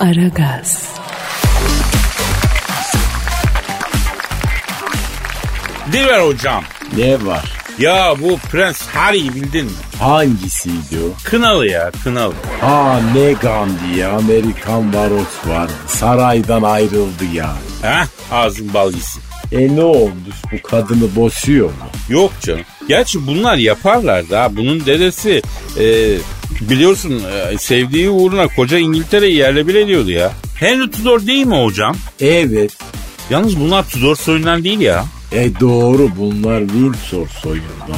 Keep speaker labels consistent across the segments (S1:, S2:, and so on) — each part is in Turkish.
S1: Aragaz,
S2: Dilber hocam.
S3: Ne var?
S2: Ya bu Prens Harry'i bildin mi?
S3: Hangisiydi o?
S2: Kınalı ya kınalı.
S3: Ha ne Gandhi ya Amerikan varoş var. Saraydan ayrıldı ya.
S2: Heh ağzın bal yesin.
S3: E ne olmuş bu kadını boşuyor mu?
S2: Yok canım. Gerçi bunlar yaparlar da. Bunun dedesi e, biliyorsun e, sevdiği uğruna koca İngiltere'yi yerle bir ediyordu ya. Henry Tudor değil mi hocam?
S3: Evet.
S2: Yalnız bunlar Tudor soyundan değil ya.
S3: E doğru bunlar Windsor soyundan.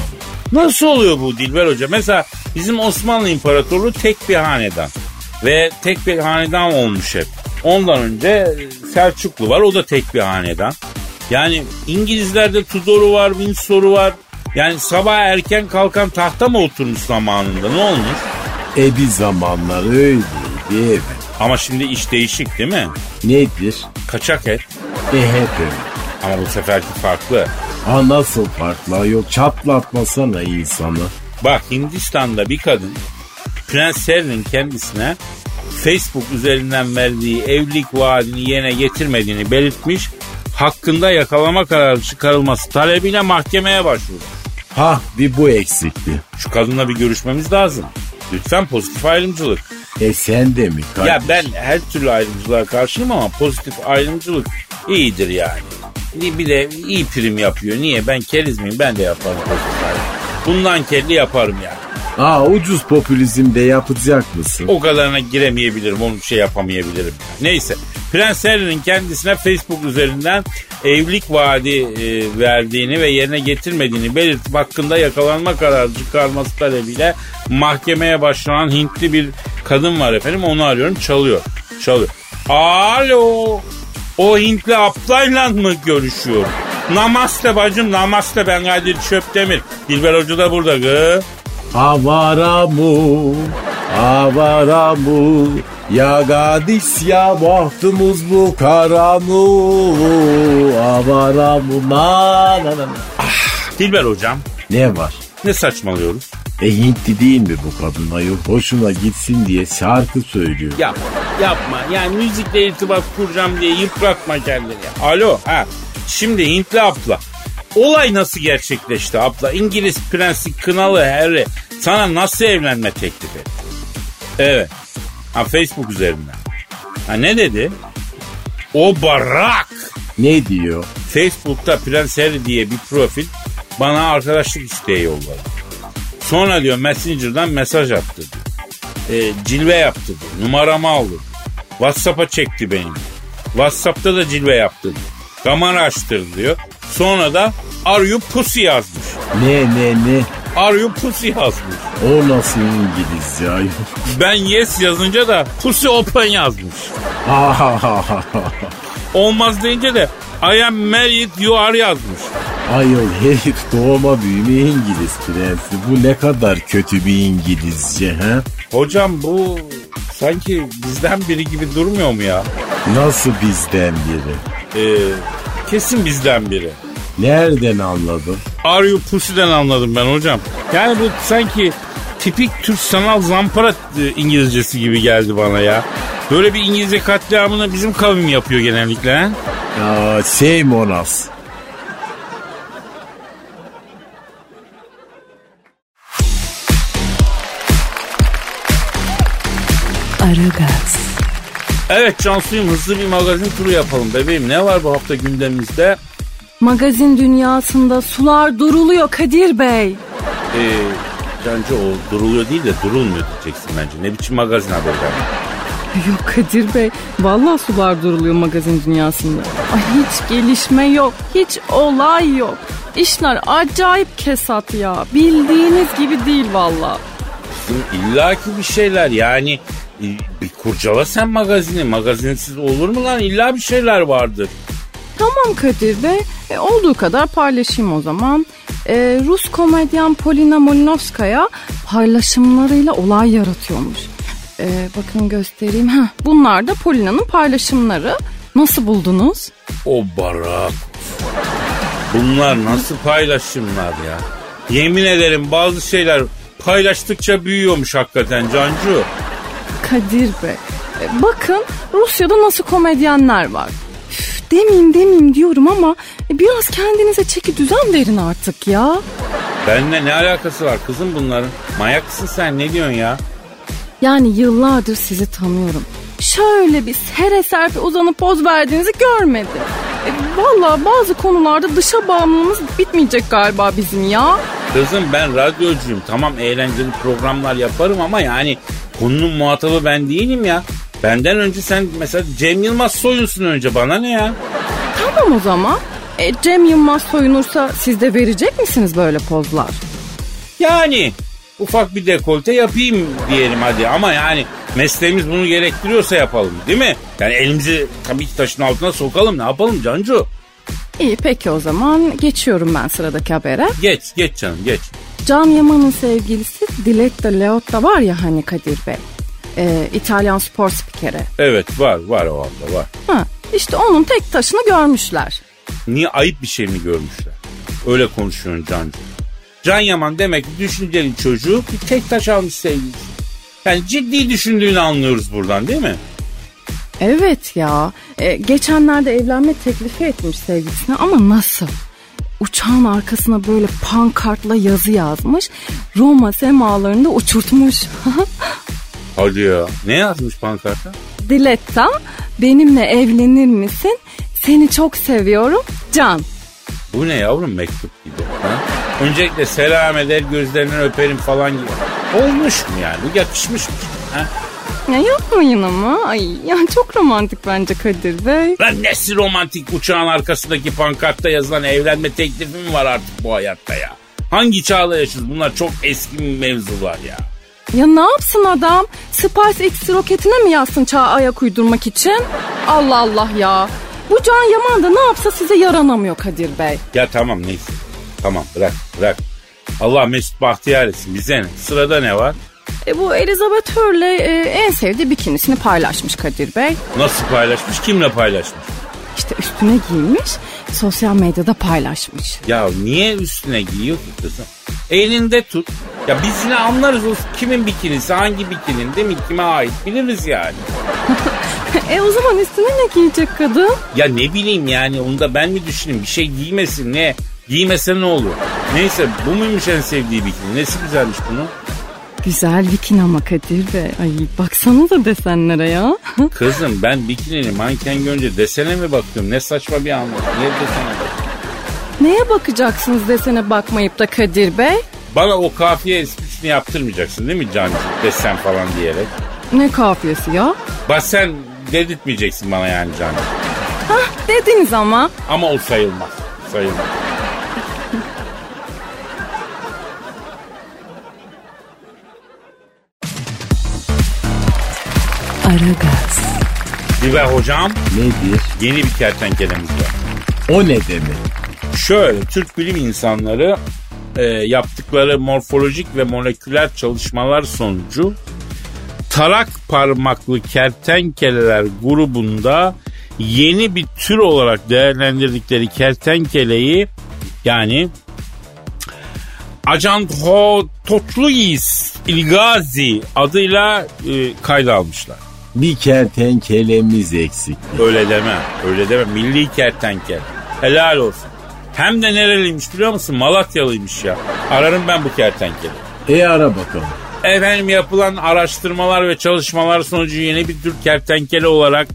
S2: Nasıl oluyor bu Dilber Hoca? Mesela bizim Osmanlı İmparatorluğu tek bir hanedan. Ve tek bir hanedan olmuş hep. Ondan önce Selçuklu var o da tek bir hanedan. Yani İngilizlerde Tudor'u var, Windsor'u var. Yani sabah erken kalkan tahta mı oturmuş zamanında ne olmuş?
S3: E bir zamanlar öyleydi.
S2: Ama şimdi iş değişik değil mi?
S3: Nedir?
S2: Kaçak et.
S3: E hep öyle.
S2: Ama bu seferki farklı.
S3: Ha nasıl farklı yok çatlatmasana insanı.
S2: Bak Hindistan'da bir kadın Prens Harry'nin kendisine Facebook üzerinden verdiği evlilik vaadini yerine getirmediğini belirtmiş. Hakkında yakalama kararı çıkarılması talebiyle mahkemeye başvurdu.
S3: Ha bir bu eksikti.
S2: Şu kadınla bir görüşmemiz lazım. Lütfen pozitif ayrımcılık.
S3: E sen de mi kardeş?
S2: Ya ben her türlü ayrımcılığa karşıyım ama pozitif ayrımcılık iyidir yani. Bir de iyi prim yapıyor. Niye? Ben keriz miyim? Ben de yaparım pozitif ayrım. Bundan kelli yaparım yani.
S3: Aa ucuz popülizm de yapacak mısın?
S2: O kadarına giremeyebilirim, onu şey yapamayabilirim. Neyse, Prens Harry'nin kendisine Facebook üzerinden evlilik vaadi e, verdiğini ve yerine getirmediğini belirtip hakkında yakalanma kararı çıkarması talebiyle mahkemeye başlanan Hintli bir kadın var efendim. Onu arıyorum, çalıyor. Çalıyor. Alo, o Hintli aptayla mı görüşüyor? Namaste bacım, namaste ben Kadir Çöptemir. Dilber Hoca da burada gı.
S3: Avara mu, ya gadis ya bahtımız bu kara mu, avara mu, na na na. na.
S2: Dilber Hocam,
S3: Ne var?
S2: ne saçmalıyoruz?
S3: E Hintli değil mi bu kadın ayol? Hoşuna gitsin diye şarkı söylüyor.
S2: Yapma, yapma. Yani müzikle irtibat kuracağım diye yıpratma kendini. Alo, ha. Şimdi Hintli abla. Olay nasıl gerçekleşti abla? İngiliz prensi Kınalı Harry sana nasıl evlenme teklif etti? Evet. Ha Facebook üzerinden. Ha ne dedi? O barak.
S3: Ne diyor?
S2: Facebook'ta Prens Harry diye bir profil bana arkadaşlık isteği yolladı. Sonra diyor Messenger'dan mesaj attı. E, cilve yaptı diyor. Numaramı aldı. WhatsApp'a çekti beni. WhatsApp'ta da cilve yaptı diyor. Kamera açtırdı diyor. Sonra da Are you pussy yazmış.
S3: Ne ne ne?
S2: Are you pussy yazmış.
S3: O nasıl İngilizce ayol?
S2: Ben yes yazınca da pussy open yazmış.
S3: Ha ha ha ha ha.
S2: Olmaz deyince de I am married you are yazmış.
S3: Ayol herif doğma büyüme İngiliz prensi. Bu ne kadar kötü bir İngilizce ha?
S2: Hocam bu sanki bizden biri gibi durmuyor mu ya?
S3: Nasıl bizden biri?
S2: Ee, kesin bizden biri.
S3: Nereden anladın?
S2: Are you pussy'den anladım ben hocam. Yani bu sanki tipik Türk sanal zampara e, İngilizcesi gibi geldi bana ya. Böyle bir İngilizce katliamını bizim kavim yapıyor genellikle. He?
S3: Ya şey Monas.
S1: Aragaz,
S2: Evet Cansu'yum hızlı bir magazin turu yapalım bebeğim. Ne var bu hafta gündemimizde?
S4: Magazin dünyasında sular duruluyor Kadir Bey.
S2: Ee, bence o duruluyor değil de durulmuyor diyeceksin bence. Ne biçim magazin haberi
S4: Yok Kadir Bey, vallahi sular duruluyor magazin dünyasında. Ay hiç gelişme yok, hiç olay yok. İşler acayip kesat ya. Bildiğiniz gibi değil vallahi.
S2: İlla ki bir şeyler yani e, bir kurcala sen magazini. Magazinsiz olur mu lan? İlla bir şeyler vardır.
S4: Tamam Kadir Bey, e, olduğu kadar paylaşayım o zaman. E, Rus komedyen Polina Molinovskaya paylaşımlarıyla olay yaratıyormuş. E, bakın göstereyim. Heh, bunlar da Polina'nın paylaşımları. Nasıl buldunuz?
S2: O barak. Bunlar nasıl paylaşımlar ya? Yemin ederim bazı şeyler paylaştıkça büyüyormuş hakikaten Cancu.
S4: Kadir Bey, E, bakın Rusya'da nasıl komedyenler var. Demeyeyim demeyeyim diyorum ama e, biraz kendinize çeki düzen verin artık ya.
S2: Benimle ne alakası var kızım bunların? Manyak mısın sen ne diyorsun ya?
S4: Yani yıllardır sizi tanıyorum. Şöyle bir sere serpe uzanıp poz verdiğinizi görmedim. E, Valla bazı konularda dışa bağımlılığımız bitmeyecek galiba bizim ya.
S2: Kızım ben radyocuyum. Tamam eğlenceli programlar yaparım ama yani konunun muhatabı ben değilim ya. Benden önce sen mesela Cem Yılmaz soyunsun önce bana ne ya?
S4: Tamam o zaman. E, Cem Yılmaz soyunursa siz de verecek misiniz böyle pozlar?
S2: Yani ufak bir dekolte yapayım diyelim hadi ama yani mesleğimiz bunu gerektiriyorsa yapalım değil mi? Yani elimizi tabii ki taşın altına sokalım ne yapalım Cancu?
S4: İyi peki o zaman geçiyorum ben sıradaki habere.
S2: Geç geç canım geç.
S4: Can Yaman'ın sevgilisi Diletta Leotta var ya hani Kadir Bey. E, İtalyan spor spikeri.
S2: Evet var var o anda var.
S4: Ha, işte onun tek taşını görmüşler.
S2: Niye ayıp bir şey mi görmüşler? Öyle konuşuyorsun Cancu. Can Yaman demek ki düşünceli çocuğu bir tek taş almış sevgilisi. Yani ciddi düşündüğünü anlıyoruz buradan değil mi?
S4: Evet ya. E, geçenlerde evlenme teklifi etmiş sevgilisine ama nasıl? Uçağın arkasına böyle pankartla yazı yazmış. Roma semalarında uçurtmuş.
S2: Hadi ya. Ne yazmış pankarta?
S4: Diletta benimle evlenir misin? Seni çok seviyorum. Can.
S2: Bu ne yavrum mektup gibi. Ha? Öncelikle selam eder gözlerinden öperim falan gibi. Olmuş mu yani? Bu yakışmış mı? Ha?
S4: Ya yapmayın ama. Ay ya çok romantik bence Kadir Bey.
S2: Lan nesi romantik uçağın arkasındaki pankartta yazılan evlenme teklifi mi var artık bu hayatta ya? Hangi çağda yaşıyoruz? Bunlar çok eski mevzular ya.
S4: Ya ne yapsın adam? SpaceX roketine mi yazsın çağa ayak uydurmak için? Allah Allah ya. Bu Can Yaman da ne yapsa size yaranamıyor Kadir Bey.
S2: Ya tamam neyse. Tamam bırak bırak. Allah Mesut Bahtiyar etsin bize ne? Sırada ne var?
S4: E bu Elizabeth Hurley e, en sevdiği bikinisini paylaşmış Kadir Bey.
S2: Nasıl paylaşmış? Kimle paylaşmış?
S4: İşte üstüne giymiş, sosyal medyada paylaşmış.
S2: Ya niye üstüne giyiyor ki kızım? Elinde tut. Ya biz yine anlarız o kimin bikinisi, hangi bikinin değil mi? Kime ait biliriz yani.
S4: e o zaman üstüne ne giyecek kadın?
S2: Ya ne bileyim yani onu da ben mi düşüneyim? Bir şey giymesin ne? Giymese ne olur? Neyse bu muymuş en sevdiği bikini? Nesi güzelmiş bunun?
S4: Güzel bikini ama Kadir Bey. Ay baksanıza desenlere ya.
S2: Kızım ben bikinini manken görünce desene mi bakıyorum? Ne saçma bir anlam. Niye desene bak?
S4: Neye bakacaksınız desene bakmayıp da Kadir Bey?
S2: Bana o kafiye esprisini yaptırmayacaksın değil mi Cancı? Desen falan diyerek.
S4: Ne kafiyesi ya?
S2: Bak sen dedirtmeyeceksin bana yani Cancı.
S4: Hah dediniz ama.
S2: Ama o sayılmaz. Sayılmaz.
S1: Aragaz,
S2: Dilber hocam
S3: Nedir?
S2: yeni bir kertenkelemiz var.
S3: O ne demek?
S2: Şöyle Türk bilim insanları e, yaptıkları morfolojik ve moleküler çalışmalar sonucu tarak parmaklı kertenkeleler grubunda yeni bir tür olarak değerlendirdikleri kertenkeleyi yani Acanthototluis ilgazi adıyla e, kayda almışlar.
S3: Bir kertenkelemiz eksik.
S2: Öyle deme, öyle deme. Milli kertenkel. Helal olsun. Hem de nereliymiş biliyor musun? Malatyalıymış ya. Ararım ben bu kertenkele.
S3: E ara bakalım.
S2: Efendim yapılan araştırmalar ve çalışmalar sonucu yeni bir tür kertenkele olarak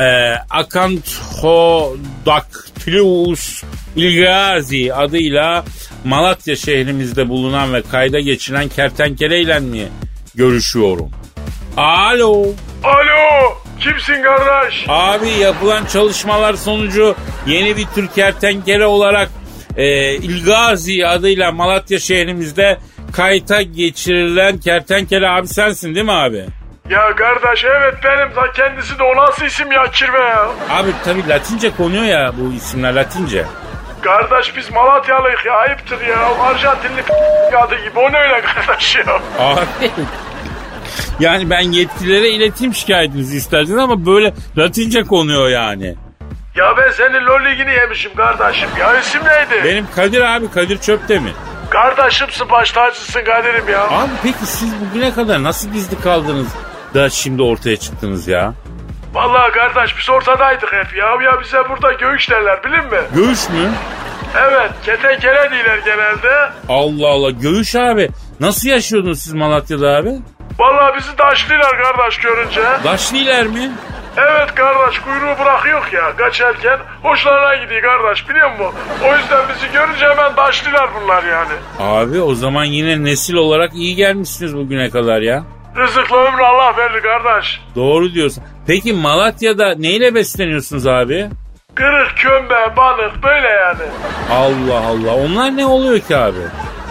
S2: e, Acanthodactylus ilgazi adıyla Malatya şehrimizde bulunan ve kayda geçiren kertenkele ile mi görüşüyorum? Alo.
S5: Alo kimsin kardeş?
S2: Abi yapılan çalışmalar sonucu yeni bir tür kertenkele olarak e, İlgazi adıyla Malatya şehrimizde kayıta geçirilen kertenkele abi sensin değil mi abi?
S5: Ya kardeş evet benim da kendisi de o nasıl isim ya kirve ya?
S2: Abi tabii Latince konuyor ya bu isimler Latince.
S5: Kardeş biz Malatyalıyız ya ayıptır ya. Arjantinli adı gibi o ne öyle kardeş ya?
S2: Abi yani ben yetkililere ileteyim şikayetinizi isterseniz ama böyle Latince konuyor yani.
S5: Ya ben senin lol ligini yemişim kardeşim ya isim neydi?
S2: Benim Kadir abi Kadir Çöpte mi?
S5: Kardeşimsin baş tacısın Kadir'im ya.
S2: Abi peki siz bugüne kadar nasıl gizli kaldınız? da şimdi ortaya çıktınız ya?
S5: Vallahi kardeş biz ortadaydık hep ya. Ya bize burada göğüş derler bilin mi?
S2: Göğüş mü?
S5: Evet ketenkele değiller genelde.
S2: Allah Allah göğüş abi. Nasıl yaşıyordunuz siz Malatya'da abi?
S5: Vallahi bizi taşlılar kardeş görünce.
S2: Daşliler mi?
S5: Evet kardeş kuyruğu bırakıyor ya kaçarken hoşlarına gidiyor kardeş biliyor musun? O yüzden bizi görünce hemen taşlılar bunlar yani.
S2: Abi o zaman yine nesil olarak iyi gelmişsiniz bugüne kadar ya.
S5: Rızıkla ömrü Allah verir kardeş.
S2: Doğru diyorsun. Peki Malatya'da neyle besleniyorsunuz abi?
S5: Kırık, kömbe, balık böyle yani.
S2: Allah Allah. Onlar ne oluyor ki abi?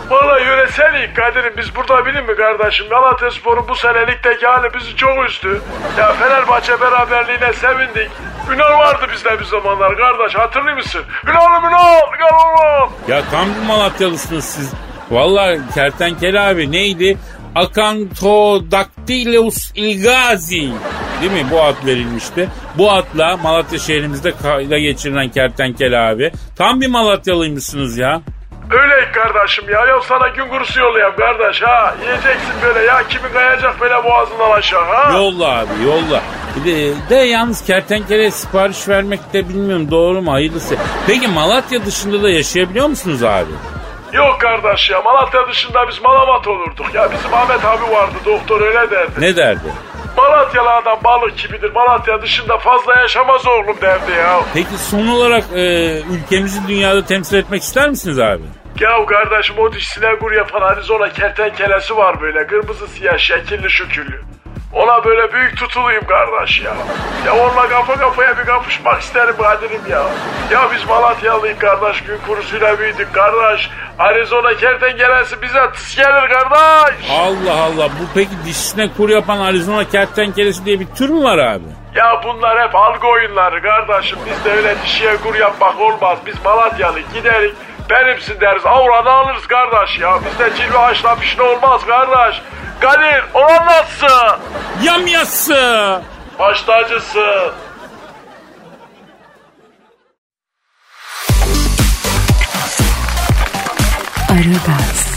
S5: Valla yöresel ilk Kadir'im biz burada bilin mi kardeşim? Spor'un bu senelikteki hali bizi çok üzdü. Ya Fenerbahçe beraberliğine sevindik. Ünal vardı bizde bir zamanlar kardeş hatırlıyor musun? Ünal'ım Ünal gel oğlum.
S2: Ya tam bir Malatyalısınız siz. Vallahi kertenkele abi neydi? Acanthodactylus ilgazi. Değil mi? Bu ad verilmişti. Bu adla Malatya şehrimizde kayda geçirilen kertenkele abi. Tam bir Malatyalıymışsınız ya.
S5: Öyle kardeşim ya. Ya sana gün kurusu yollayayım kardeş ha. Yiyeceksin böyle ya. Kimi kayacak böyle boğazından aşağı ha.
S2: Yolla abi yolla. De, de yalnız kertenkele sipariş vermek de bilmiyorum doğru mu hayırlısı. Peki Malatya dışında da yaşayabiliyor musunuz abi?
S5: Yok kardeş ya. Malatya dışında biz Malamat olurduk. Ya bizim Ahmet abi vardı. Doktor öyle derdi.
S2: Ne derdi?
S5: Malatyalı adam balık gibidir. Malatya dışında fazla yaşamaz oğlum derdi ya.
S2: Peki son olarak e, ülkemizi dünyada temsil etmek ister misiniz abi?
S5: Ya kardeşim o dişsine gur yapan Arizona kertenkelesi var böyle. Kırmızı siyah şekilli şüküllü. Ona böyle büyük tutuluyum kardeş ya. Ya onunla kafa kafaya bir kapışmak isterim Kadir'im ya. Ya biz Malatyalıyız kardeş gün kurusuyla büyüdük kardeş. Arizona kertenkelesi bize tıs gelir kardeş.
S2: Allah Allah bu peki dişine kur yapan Arizona kertenkelesi diye bir tür mü var abi?
S5: Ya bunlar hep algı oyunları kardeşim. Biz de öyle dişiye kur yapmak olmaz. Biz Malatyalı giderik. Benimsin deriz. Avradı alırız kardeş ya. Bizde cilve haşlamış ne olmaz kardeş. Kadir olan nasılsın?
S2: Yamyası!
S5: Baş tacısı.
S1: Aragaz,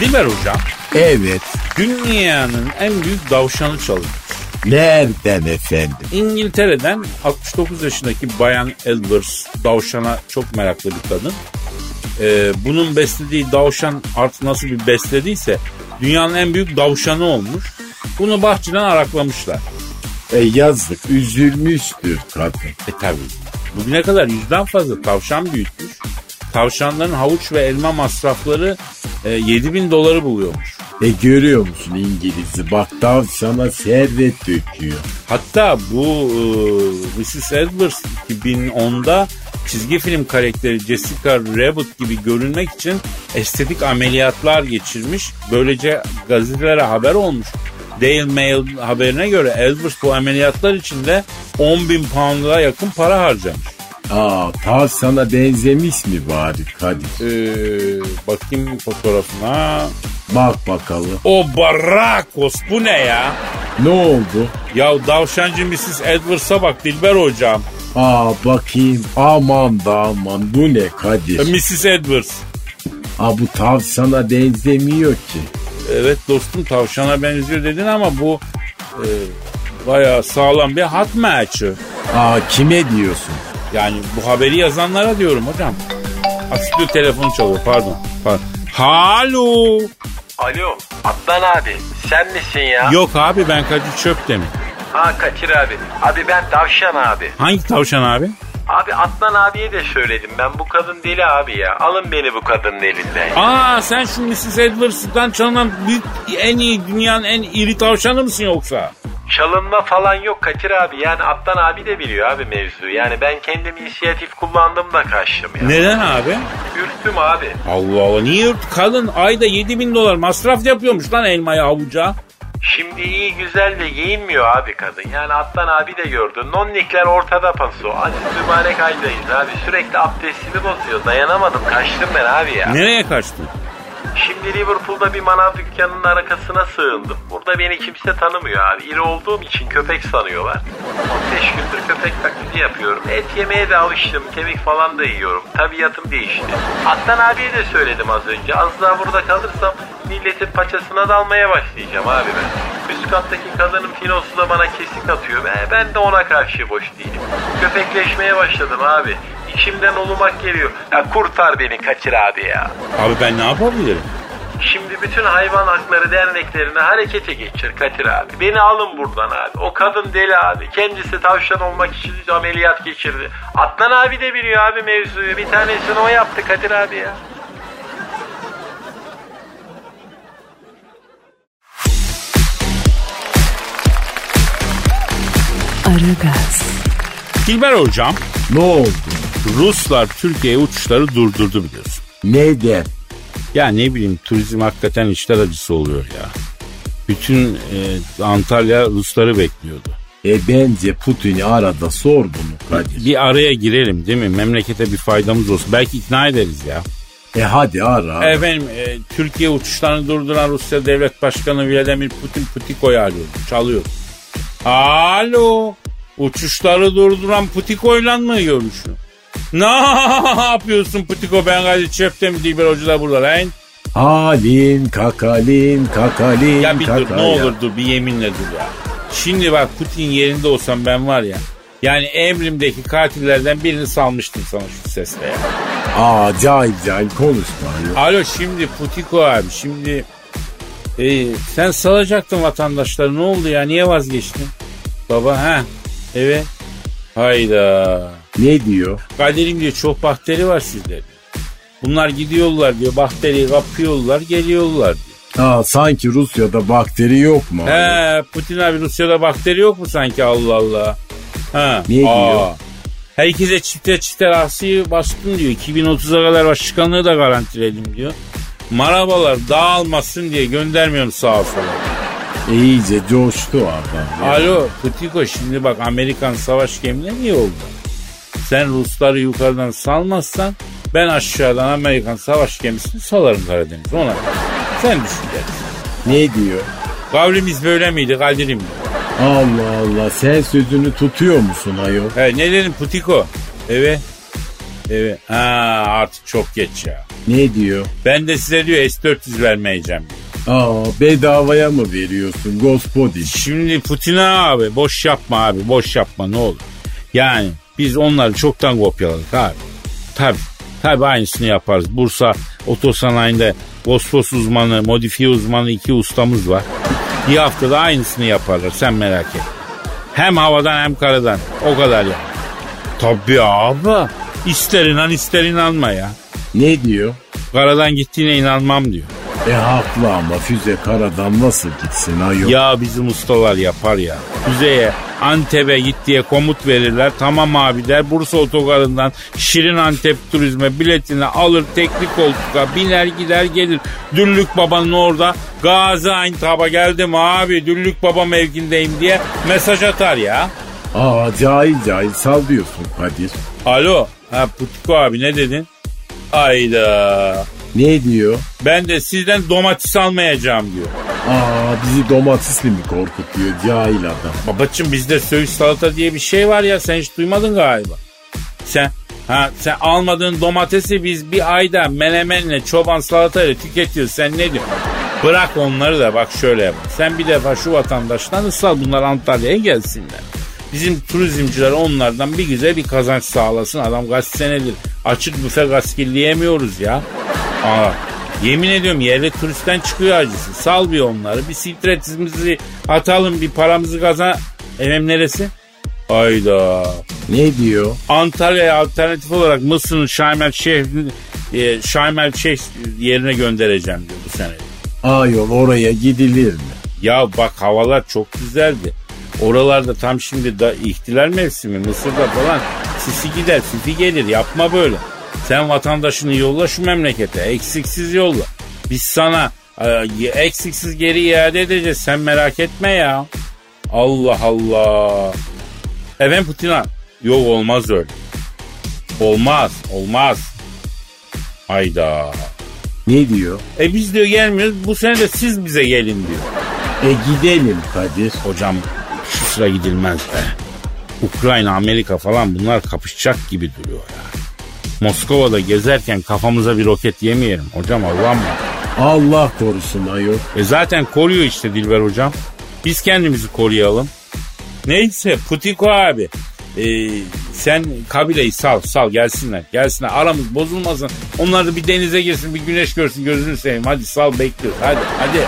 S2: Dilber hocam
S3: Evet.
S2: dünyanın en büyük davşanı çalınmış.
S3: Nereden efendim?
S2: İngiltere'den 69 yaşındaki Bayan Edwards davşana çok meraklı bir kadın. Ee, bunun beslediği davşan artık nasıl bir beslediyse dünyanın en büyük davşanı olmuş. Bunu bahçeden araklamışlar.
S3: E yazık üzülmüştür kadın.
S2: E tabi. Bugüne kadar yüzden fazla tavşan büyütmüş. Tavşanların havuç ve elma masrafları e, 7000 doları buluyormuş.
S3: E görüyor musun İngiliz'i? Bak sana servet döküyor.
S2: Hatta bu e, Mrs. Edwards 2010'da çizgi film karakteri Jessica Rabbit gibi görünmek için estetik ameliyatlar geçirmiş. Böylece gazetelere haber olmuş. Daily Mail haberine göre Edwards bu ameliyatlar için de 10 bin pound'a yakın para harcamış.
S3: Aa tav sana benzemiş mi bari Kadir?
S2: Ee, bakayım fotoğrafına.
S3: Bak bakalım.
S2: O Barakos bu ne ya?
S3: Ne oldu?
S2: Ya davşancı Mrs. Edwards'a bak Dilber hocam.
S3: Aa bakayım aman da aman bu ne Kadir?
S2: E, Mrs. Edwards.
S3: Aa bu tav sana benzemiyor ki.
S2: Evet dostum tavşana benziyor dedin ama bu e, bayağı sağlam bir hat maçı.
S3: Aa kime diyorsun?
S2: Yani bu haberi yazanlara diyorum hocam. Aslı telefon çalıyor pardon. pardon. Halo.
S6: Alo Adnan abi sen misin ya?
S2: Yok abi ben Kadir Çöptemir.
S6: Ha Kaçır abi. Abi ben Tavşan abi.
S2: Hangi tavşan abi?
S6: Abi Adnan abiye de söyledim ben bu kadın deli abi ya. Alın beni bu kadının elinden.
S2: Aa sen şu Mrs. Edwards'tan çalınan büyük en iyi dünyanın en iri tavşanı mısın yoksa?
S6: Çalınma falan yok Kaçır abi. Yani Adnan abi de biliyor abi mevzu. Yani ben kendim inisiyatif kullandım da kaçtım ya.
S2: Neden abi?
S6: Ürktüm abi.
S2: Allah Allah niye yurt kadın ayda 7 bin dolar masraf yapıyormuş lan elmaya avuca.
S6: Şimdi iyi güzel de giyinmiyor abi kadın. Yani Adnan abi de gördü. Nonnikler ortada paso. Aziz mübarek aydayız abi. Sürekli abdestimi bozuyor. Dayanamadım kaçtım ben abi ya.
S2: Nereye kaçtın?
S6: Şimdi Liverpool'da bir manav dükkanının arkasına sığındım. Burada beni kimse tanımıyor abi. İri olduğum için köpek sanıyorlar. 15 gündür köpek taklidi yapıyorum. Et yemeye de alıştım. Kemik falan da yiyorum. Tabiatım değişti. Adnan abiye de söyledim az önce. Az daha burada kalırsam milletin paçasına dalmaya başlayacağım abi ben. Üst kattaki kadının finosu da bana kesik atıyor. Ben, ben de ona karşı boş değilim. Köpekleşmeye başladım abi. İçimden olumak geliyor. Ya kurtar beni Kadir abi ya.
S2: Abi ben ne yapabilirim?
S6: Şimdi bütün hayvan hakları derneklerini harekete geçir Kadir abi. Beni alın buradan abi. O kadın deli abi. Kendisi tavşan olmak için ameliyat geçirdi. Atlan abi de biliyor abi mevzuyu. Bir tanesini o yaptı Kadir abi ya.
S1: Aragaz,
S2: Dilber hocam
S3: Ne oldu?
S2: Ruslar Türkiye uçuşları durdurdu biliyorsun.
S3: Neden?
S2: Ya ne bileyim turizm hakikaten işler acısı oluyor ya. Bütün e, Antalya Rusları bekliyordu.
S3: E bence Putin'i arada sor bunu Kadir.
S2: Bir araya girelim değil mi? Memlekete bir faydamız olsun. Belki ikna ederiz ya.
S3: E hadi ara. ara.
S2: Efendim e, Türkiye uçuşlarını durduran Rusya Devlet Başkanı Vladimir Putin Putiko'yu arıyor. Çalıyor. Alo. Uçuşları durduran Putiko'yla mı görüşüyor? Ne yapıyorsun Putiko? Ben Kadir Çöp'te Dilber Hoca da burada lan.
S3: Halin kakalin kakalin
S2: Ya bir dur ne olur dur bir yeminle dur ya. Şimdi bak Putin yerinde olsam ben var ya. Yani emrimdeki katillerden birini salmıştım sana şu sesle ya.
S3: Aa cahil cahil konuşma. ya.
S2: Alo şimdi Putiko abi şimdi e, sen salacaktın vatandaşları ne oldu ya niye vazgeçtin? Baba ha evet. Hayda.
S3: Ne diyor?
S2: Kadir'im diyor çok bakteri var sizde. diyor. Bunlar gidiyorlar diyor bakteriyi kapıyorlar geliyorlar diyor.
S3: Aa sanki Rusya'da bakteri yok mu?
S2: He Putin abi Rusya'da bakteri yok mu sanki Allah Allah. Ha.
S3: Ne diyor?
S2: Herkese çifte çifte rahsiyi bastım diyor. 2030'a kadar başkanlığı da garantiledim diyor. Marabalar dağılmasın diye göndermiyorum sağa sola.
S3: E, iyice coştu adam.
S2: Alo Putiko şimdi bak Amerikan savaş gemileri niye oldu? Sen Rusları yukarıdan salmazsan ben aşağıdan Amerikan savaş gemisini salarım Karadeniz'e ona. Sen düşün dersin.
S3: Ne diyor?
S2: Kavlimiz böyle miydi Kadir'im?
S3: Allah Allah sen sözünü tutuyor musun ayol?
S2: He, ne dedim Putiko? Evet. Evet. Ha artık çok geç ya.
S3: Ne diyor?
S2: Ben de size diyor S-400 vermeyeceğim. diyor.
S3: Aa bedavaya mı veriyorsun Gospodin?
S2: Şimdi Putin'e abi boş yapma abi boş yapma ne olur. Yani biz onları çoktan kopyaladık abi. Tabi tabi aynısını yaparız. Bursa otosanayinde Vosfos uzmanı, modifiye uzmanı iki ustamız var. Bir haftada aynısını yaparlar sen merak et. Hem havadan hem karadan o kadar ya. Tabii abi. İster inan ister inanma ya.
S3: Ne diyor?
S2: Karadan gittiğine inanmam diyor.
S3: E haklı ama füze karadan nasıl gitsin ayol?
S2: Ya bizim ustalar yapar ya. Füzeye Antep'e git diye komut verirler. Tamam abi der. Bursa otogarından Şirin Antep turizme biletini alır teknik koltuğa biner gider gelir. Düllük babanın orada Gaziantep'e geldim abi Düllük baba mevkindeyim diye mesaj atar ya.
S3: Aa cahil cahil sal diyorsun Kadir.
S2: Alo ha Putiko abi ne dedin? Ayda.
S3: Ne diyor?
S2: Ben de sizden domates almayacağım diyor.
S3: Aa bizi domatesli mi korkutuyor cahil adam?
S2: Babacım bizde söğüş salata diye bir şey var ya sen hiç duymadın galiba. Sen ha sen almadığın domatesi biz bir ayda menemenle çoban salatayla tüketiyoruz. Sen ne diyorsun? Bırak onları da bak şöyle yap. Sen bir defa şu vatandaştan ısal bunlar Antalya'ya gelsinler. Bizim turizmciler onlardan bir güzel bir kazanç sağlasın. Adam kaç senedir açık büfe gaskilleyemiyoruz ya. Aa, yemin ediyorum yerli turistten çıkıyor acısı. Sal bir onları. Bir stresimizi atalım bir paramızı kazan. Efendim neresi? Ayda.
S3: Ne diyor?
S2: Antalya'ya alternatif olarak Mısır'ın Şarm el Şeyh e, Şarm el Şeyh yerine göndereceğim diyor bu sene.
S3: Ayol oraya gidilir mi?
S2: Ya bak havalar çok güzeldi. Oralarda tam şimdi da ihtilal mevsimi Mısır'da falan sisi gider sifi gelir yapma böyle. Sen vatandaşını yolla şu memlekete eksiksiz yolla. Biz sana e, eksiksiz geri iade edeceğiz sen merak etme ya. Allah Allah. Efendim Putin'a yok olmaz öyle. Olmaz olmaz. Ayda.
S3: Ne diyor?
S2: E biz diyor gelmiyoruz bu sene de siz bize gelin diyor.
S3: E gidelim Kadir.
S2: Hocam şu sıra gidilmez be. Ukrayna, Amerika falan bunlar kapışacak gibi duruyor ya. Moskova'da gezerken kafamıza bir roket yemeyelim. Hocam Allah mı?
S3: Allah korusun ayol.
S2: E zaten koruyor işte Dilber hocam. Biz kendimizi koruyalım. Neyse Putiko abi. Ee, sen kabileyi sal sal gelsinler gelsinler aramız bozulmasın onlar da bir denize girsin bir güneş görsün gözünü seveyim hadi sal bekliyoruz hadi hadi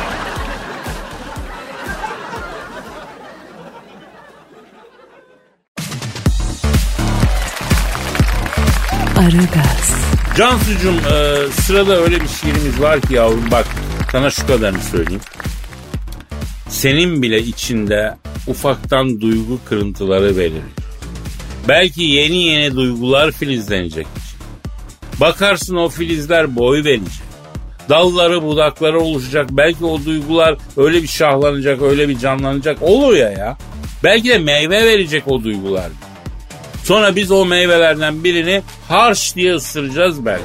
S1: Aragaz,
S2: Cansucuğum e, sırada öyle bir şiirimiz var ki yavrum bak sana şu kadarını söyleyeyim. Senin bile içinde ufaktan duygu kırıntıları verir. Belki yeni yeni duygular filizlenecek. Bakarsın o filizler boy verecek. Dalları budakları oluşacak. Belki o duygular öyle bir şahlanacak, öyle bir canlanacak. Olur ya ya. Belki de meyve verecek o duygular. Sonra biz o meyvelerden birini harş diye ısıracağız belki.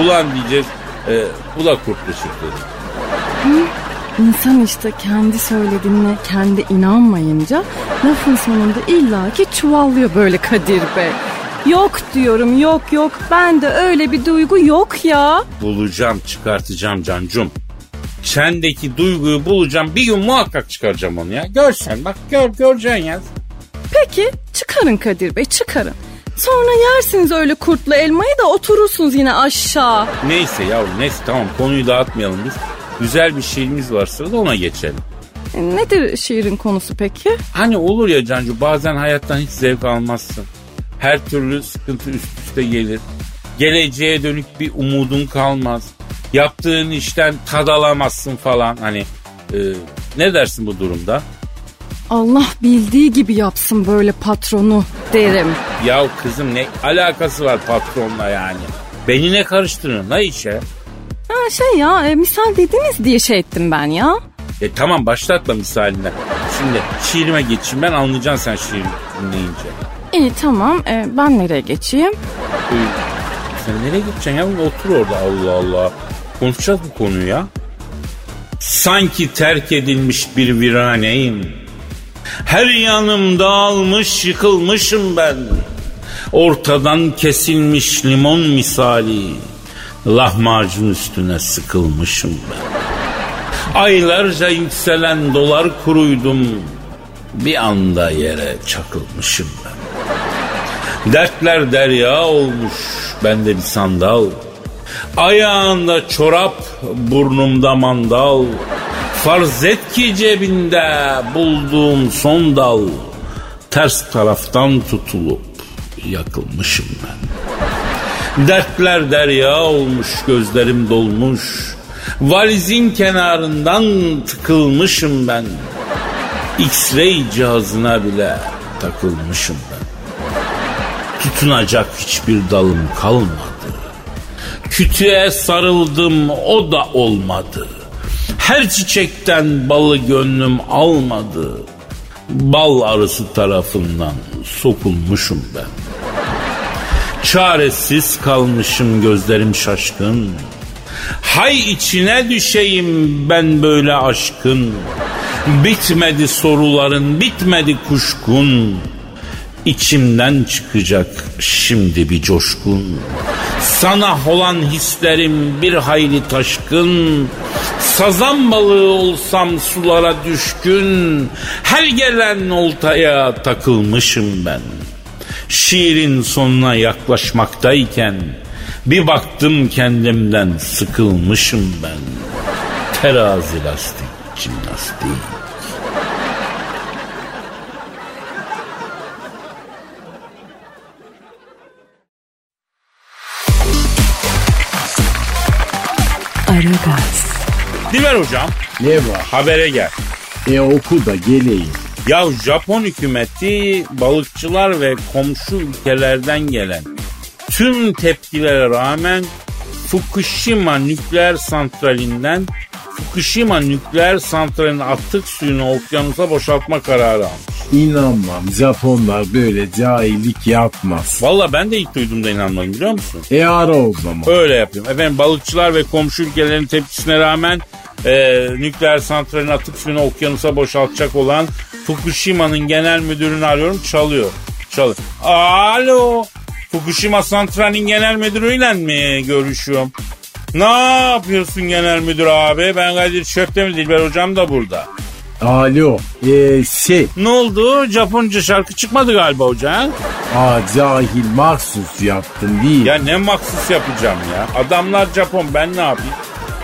S2: Ulan diyeceğiz e, bu da kurtlu çıktı.
S4: İnsan işte kendi söylediğine kendi inanmayınca lafın sonunda illaki çuvallıyor böyle Kadir Bey. Yok diyorum yok yok bende öyle bir duygu yok ya.
S2: Bulacağım çıkartacağım cancum. Sendeki duyguyu bulacağım bir gün muhakkak çıkaracağım onu ya. Görsen bak gör göreceksin ya.
S4: Peki çıkarın Kadir Bey çıkarın. Sonra yersiniz öyle kurtlu elmayı da oturursunuz yine aşağı.
S2: Neyse yavrum neyse tamam konuyu dağıtmayalım biz. Güzel bir şiirimiz var sırada ona geçelim.
S4: E, Nedir şiirin konusu peki?
S2: Hani olur ya Cancu bazen hayattan hiç zevk almazsın. Her türlü sıkıntı üst üste gelir. Geleceğe dönük bir umudun kalmaz. Yaptığın işten tad alamazsın falan. Hani e, ne dersin bu durumda?
S4: Allah bildiği gibi yapsın böyle patronu derim.
S2: Ya kızım ne alakası var patronla yani? Beni ne karıştırın la işe?
S4: Ha şey ya e, misal dediniz diye şey ettim ben ya.
S2: E tamam başlatma misalinden. Şimdi şiirime geçeyim ben anlayacaksın sen şiir dinleyince.
S4: İyi tamam e, ben nereye geçeyim?
S2: E, sen nereye gideceksin ya? Otur orada Allah Allah. Konuşacağız bu konuyu ya. Sanki terk edilmiş bir viraneyim. Her yanım dağılmış yıkılmışım ben. Ortadan kesilmiş limon misali. Lahmacun üstüne sıkılmışım ben. Aylarca yükselen dolar kuruydum. Bir anda yere çakılmışım ben. Dertler derya olmuş. Bende bir sandal. Ayağında çorap, burnumda mandal. Farz et ki cebinde bulduğum son dal. Ters taraftan tutulup yakılmışım ben. Dertler derya olmuş, gözlerim dolmuş. Valizin kenarından tıkılmışım ben. X-ray cihazına bile takılmışım ben. Tutunacak hiçbir dalım kalmadı. Kütüğe sarıldım o da olmadı. Her çiçekten balı gönlüm almadı. Bal arısı tarafından sokulmuşum ben. Çaresiz kalmışım gözlerim şaşkın. Hay içine düşeyim ben böyle aşkın. Bitmedi soruların, bitmedi kuşkun. İçimden çıkacak şimdi bir coşkun. Sana olan hislerim bir hayli taşkın. Sazan balığı olsam sulara düşkün. Her gelen oltaya takılmışım ben. Şiirin sonuna yaklaşmaktayken bir baktım kendimden sıkılmışım ben. Terazi lastik jimnastik. Diver hocam
S3: Ne var?
S2: habere gel.
S3: E oku da geleyim.
S2: Ya Japon hükümeti balıkçılar ve komşu ülkelerden gelen tüm tepkilere rağmen Fukushima nükleer santralinden Fukushima nükleer santralinin atık suyunu okyanusa boşaltma kararı almış.
S3: İnanmam Japonlar böyle cahillik yapmaz.
S2: Valla ben de ilk duyduğumda inanmadım biliyor musun?
S3: E ara o zaman.
S2: Öyle yapıyorum. Efendim balıkçılar ve komşu ülkelerin tepkisine rağmen e, nükleer santralin atık suyunu okyanusa boşaltacak olan Fukushima'nın genel müdürünü arıyorum çalıyor. Çalıyor. Alo. Fukushima santralin genel müdürüyle mi görüşüyorum? Ne yapıyorsun genel müdür abi? Ben Kadir Çöptemir Dilber hocam da burada.
S3: Alo. Ee, şey.
S2: Ne oldu? Japonca şarkı çıkmadı galiba hocam.
S3: Aa cahil mahsus yaptın değil.
S2: Ya ne maksus yapacağım ya? Adamlar Japon ben ne yapayım?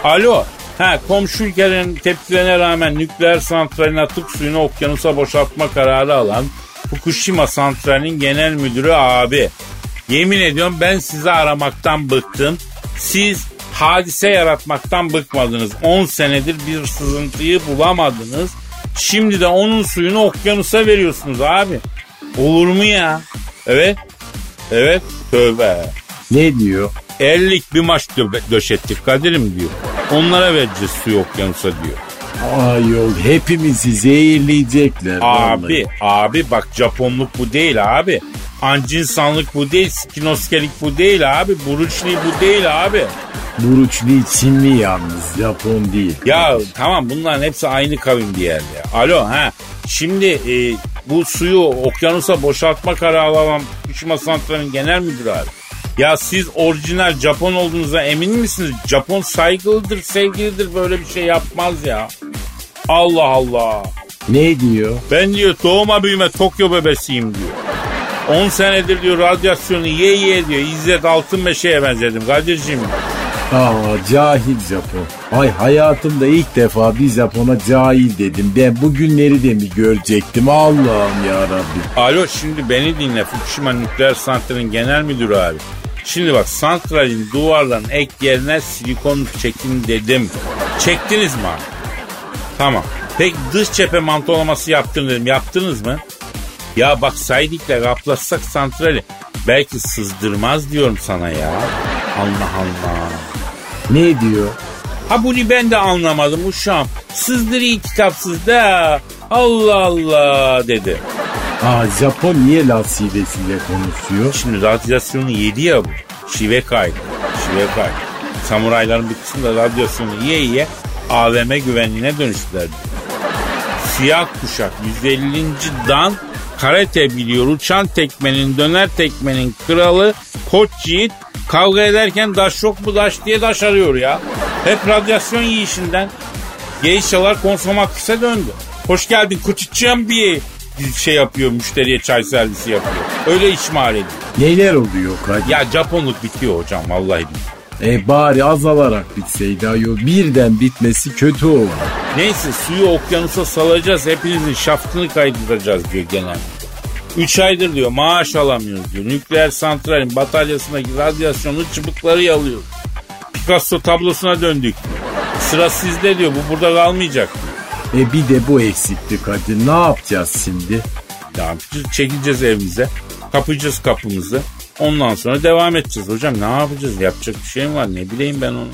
S2: Alo. Ha komşu ülkelerin tepkilerine rağmen nükleer santralin atık suyunu okyanusa boşaltma kararı alan Fukushima santralinin genel müdürü abi. Yemin ediyorum ben sizi aramaktan bıktım. Siz hadise yaratmaktan bıkmadınız. 10 senedir bir sızıntıyı bulamadınız. Şimdi de onun suyunu okyanusa veriyorsunuz abi. Olur mu ya? Evet. Evet. Tövbe.
S3: Ne diyor?
S2: 50'lik bir maç dö- döşettik Kadir'im diyor. Onlara vereceğiz suyu okyanusa diyor.
S3: Ayol hepimizi zehirleyecekler.
S2: Abi,
S3: vallahi.
S2: abi bak Japonluk bu değil abi. Ancinsanlık bu değil, skinoskelik bu değil abi. Buruçli bu değil abi.
S3: Buruçlu Çinli yalnız Japon değil.
S2: Ya tamam bunların hepsi aynı kavim yerde. Alo ha. Şimdi e, bu suyu okyanusa boşaltma kararı alan Fukushima Santral'in genel müdürü abi. Ya siz orijinal Japon olduğunuza emin misiniz? Japon saygılıdır, sevgilidir böyle bir şey yapmaz ya. Allah Allah.
S3: Ne diyor?
S2: Ben diyor doğuma büyüme Tokyo bebesiyim diyor. 10 senedir diyor radyasyonu ye ye diyor. İzzet Altınmeşe'ye benzedim Kadir'cim.
S3: Aa cahil Japon. Ay hayatımda ilk defa bir Japon'a cahil dedim. Ben bugünleri de mi görecektim Allah'ım ya Rabbi.
S2: Alo şimdi beni dinle Fukushima Nükleer Santral'in genel müdürü abi. Şimdi bak santralin duvarların ek yerine silikon çekin dedim. Çektiniz mi abi? Tamam. Peki dış cephe mantolaması yaptın dedim. Yaptınız mı? Ya bak Saidik'le kaplatsak santrali belki sızdırmaz diyorum sana ya. Allah Allah.
S3: Ne diyor?
S2: Ha bunu ben de anlamadım uşağım. Sızdırıyı kitapsız da Allah Allah dedi.
S3: Aa Japon niye laf şivesiyle konuşuyor?
S2: Şimdi radyasyonu yedi ya bu. Şive kaydı. Şive kaydı. Samurayların bir kısmı da radyasyonu yiye yiye AVM güvenliğine dönüştüler. Siyah kuşak 150. dan karate biliyor. Uçan tekmenin, döner tekmenin kralı koç yiğit kavga ederken daş yok mu daş diye daş arıyor ya. Hep radyasyon yiyişinden. Geishalar konsomatrise döndü. Hoş geldin kuçuççum bir şey yapıyor müşteriye çay servisi yapıyor. Öyle işmal ediyor.
S3: Neler oluyor Kadir?
S2: Ya Japonluk bitiyor hocam vallahi bitiyor.
S3: E bari azalarak bitseydi ayol. Birden bitmesi kötü oldu.
S2: Neyse suyu okyanusa salacağız hepinizin şaftını kaydıracağız diyor genel. Üç aydır diyor maaş alamıyoruz diyor. Nükleer santralin bataryasındaki radyasyonlu çıbıkları yalıyor. Picasso tablosuna döndük. Sıra sizde diyor bu burada kalmayacak diyor.
S3: E bir de bu eksikti Kadir. Ne yapacağız şimdi?
S2: Yapacağız? Çekileceğiz evimize. Kapayacağız kapımızı. Ondan sonra devam edeceğiz hocam. Ne yapacağız? Yapacak bir şey mi var? Ne bileyim ben onu.